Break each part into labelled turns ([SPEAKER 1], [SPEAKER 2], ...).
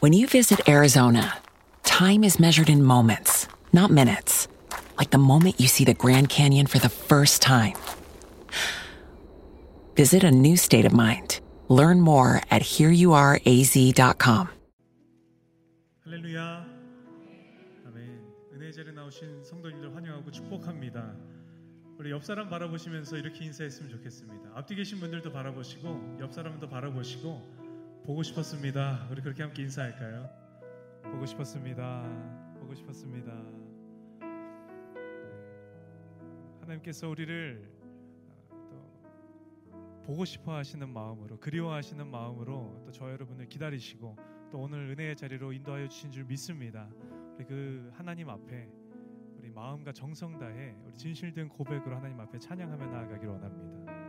[SPEAKER 1] When you visit Arizona, time is measured in moments, not minutes. Like the moment you see the Grand Canyon for the first time. Visit a new state of mind. Learn more at hereyouareaz.com.
[SPEAKER 2] 할렐루야. 아멘. 은혜 자리에 나오신 성도님들 환영하고 축복합니다. 우리 옆 사람 바라보시면서 이렇게 인사했으면 좋겠습니다. 앞뒤 계신 분들도 바라보시고 옆 사람도 바라보시고 보고 싶었습니다. 우리 그렇게 함께 인사할까요? 보고 싶었습니다. 보고 싶었습니다. 하나님께서 우리를 또 보고 싶어 하시는 마음으로 그리워하시는 마음으로 또 저 여러분을 기다리시고 또 오늘 은혜의 자리로 인도하여 주신 줄 믿습니다. 우리 그 하나님 앞에 우리 마음과 정성 다해 우리 진실된 고백으로 하나님 앞에 찬양하며 나아가길 원합니다.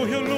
[SPEAKER 2] Hallelujah.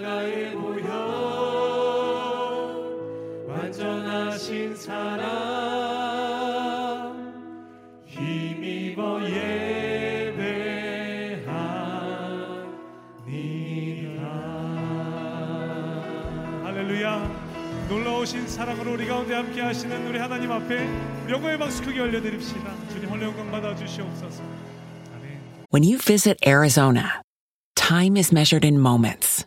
[SPEAKER 2] 십자가의
[SPEAKER 3] 보혈.
[SPEAKER 2] 완전하신 사랑. 힘입어 예배합니다.
[SPEAKER 3] 할렐루야. 놀라우신 사랑으로 우리 가운데 함께 하시는 우리 하나님 앞에 영광의 박수 크게 올려드립시다. 주님 홀로 영광 받아 주시옵소서. 아멘.
[SPEAKER 1] When you visit Arizona, time is measured in moments,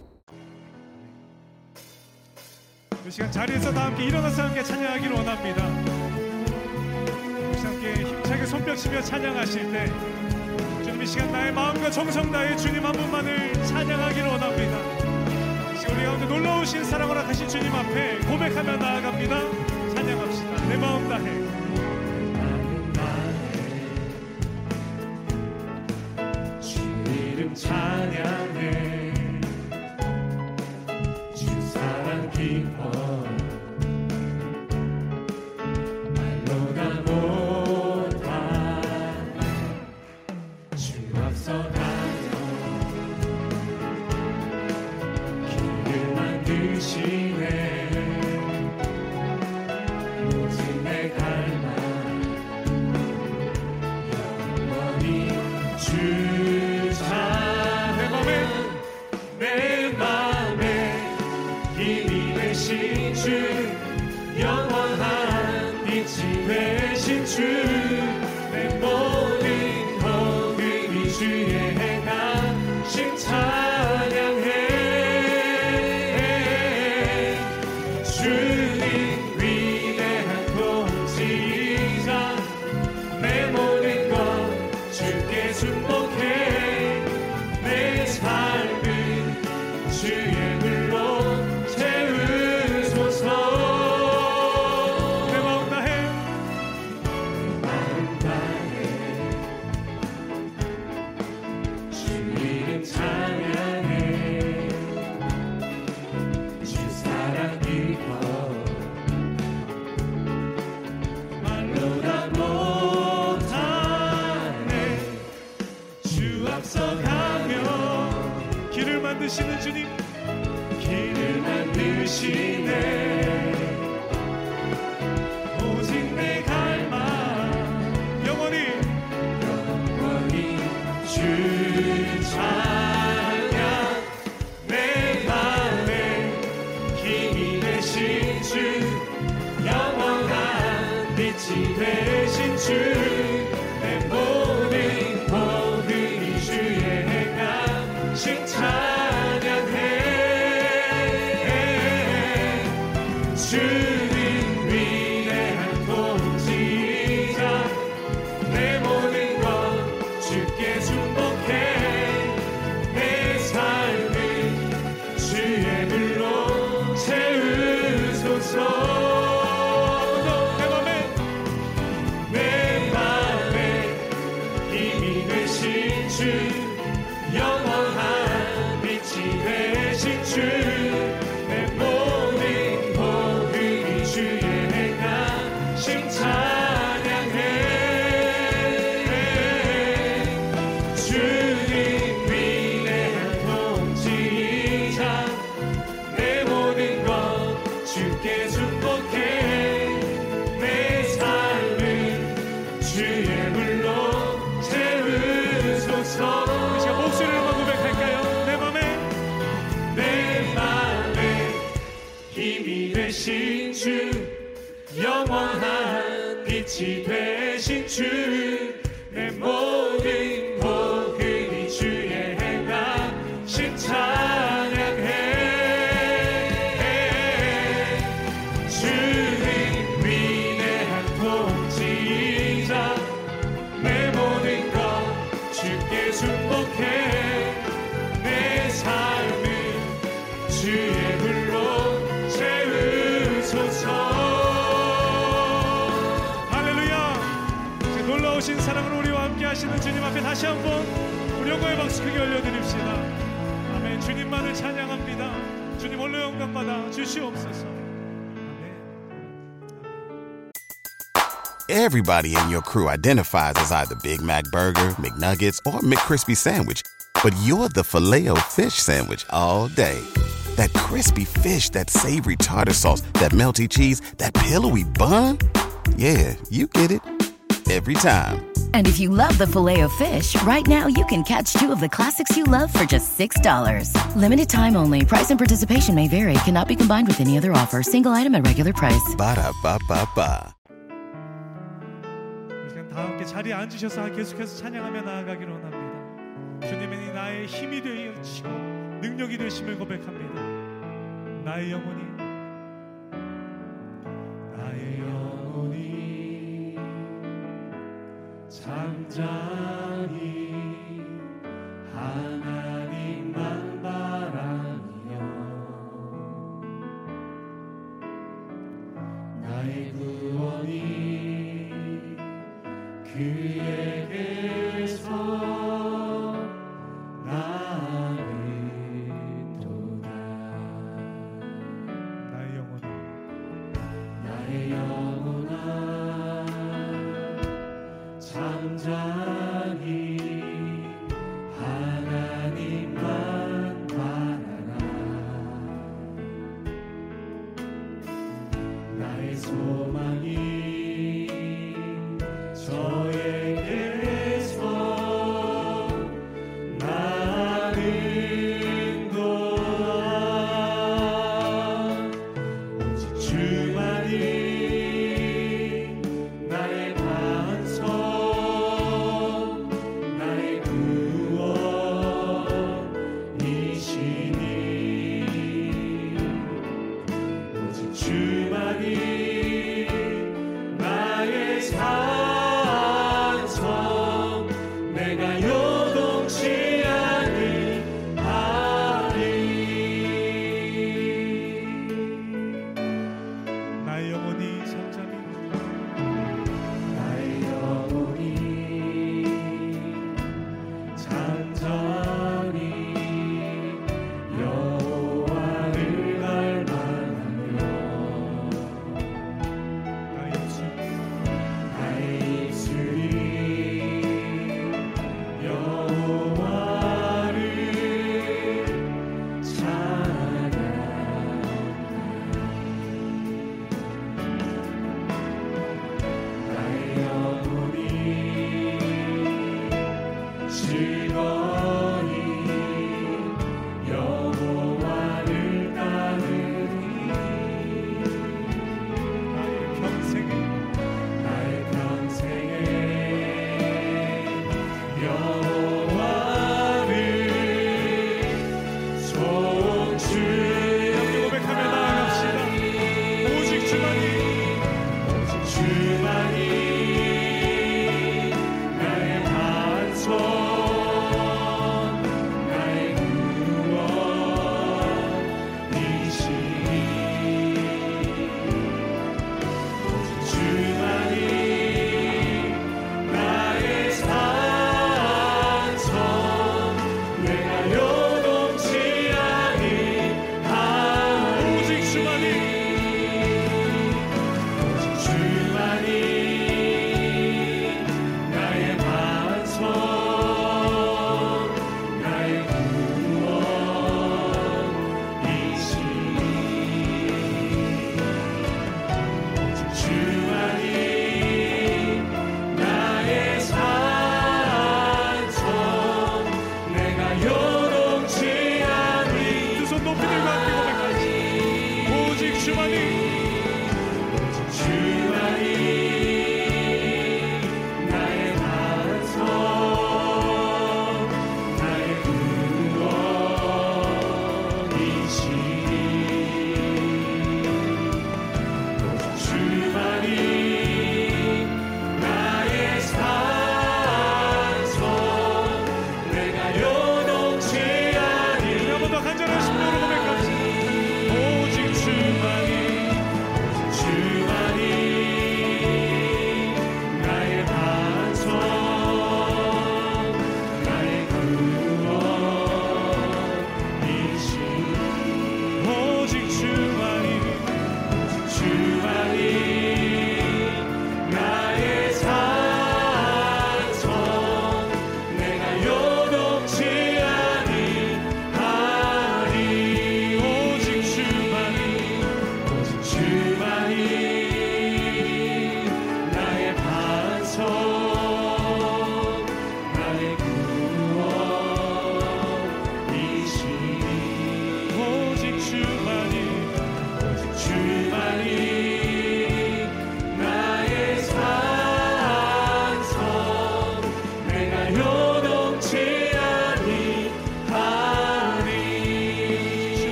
[SPEAKER 3] 시간 자리에서 다 함께 일어나서 함께 찬양하기를 원합니다. 함께 힘차게 손뼉치며 찬양하실 때 주님 이 시간 나의 마음과 정성 다해 주님 한 분만을 찬양하기를 원합니다. 우리 가운데 놀라우신 사랑을 하신 주님 앞에 고백하며 나아갑니다. 찬양합시다. 내 마음 다해
[SPEAKER 2] show.
[SPEAKER 3] 우리 시간 목소리로 한번 고백할까요? 내 맘에
[SPEAKER 2] 내 맘에 힘이 되신 주 영원한 빛이 되신 주
[SPEAKER 3] 박수 크게 올려드립시다. 아멘. 주님만을 찬양합니다. 주님 영광 받아 주시옵소서.
[SPEAKER 4] Everybody in your crew identifies as either Big Mac burger, McNuggets, or McCrispy sandwich, but you're the Filet-O-Fish sandwich all day. That crispy fish, that savory tartar sauce, that melty cheese, that pillowy bun. Yeah, you get it every time.
[SPEAKER 5] And if you love the filet of fish, right now you can catch two of the classics you love for just $6. Limited time only. Price and participation may vary. Cannot be combined with any other offer. Single item at regular price.
[SPEAKER 4] Ba-da-ba-ba-ba.
[SPEAKER 3] 우리 시간 다 함께 자리에 앉으셔서 계속해서 찬양하며 나아가기로 원합니다 주님이 나의 힘이 되시고 능력이 되심을 고백합니다 나의 영혼이
[SPEAKER 2] 잠잠히 하나님만 바라며 나의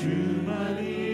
[SPEAKER 2] true money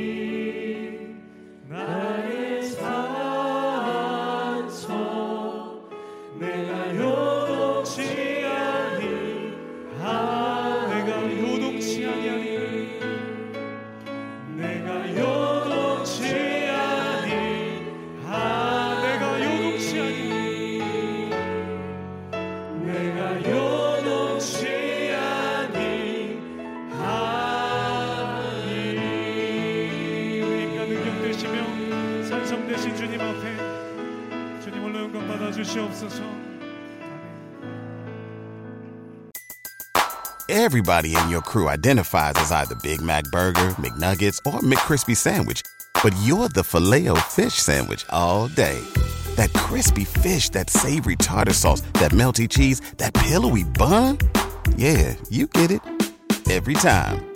[SPEAKER 3] 주님 앞에 영광 받아 주시옵소서.
[SPEAKER 4] Everybody in your crew identifies as either Big Mac burger, McNuggets, or McCrispy sandwich, but you're the Filet-O-Fish sandwich all day. That crispy fish, that savory tartar sauce, that melty cheese, that pillowy bun? Yeah, you get it every time.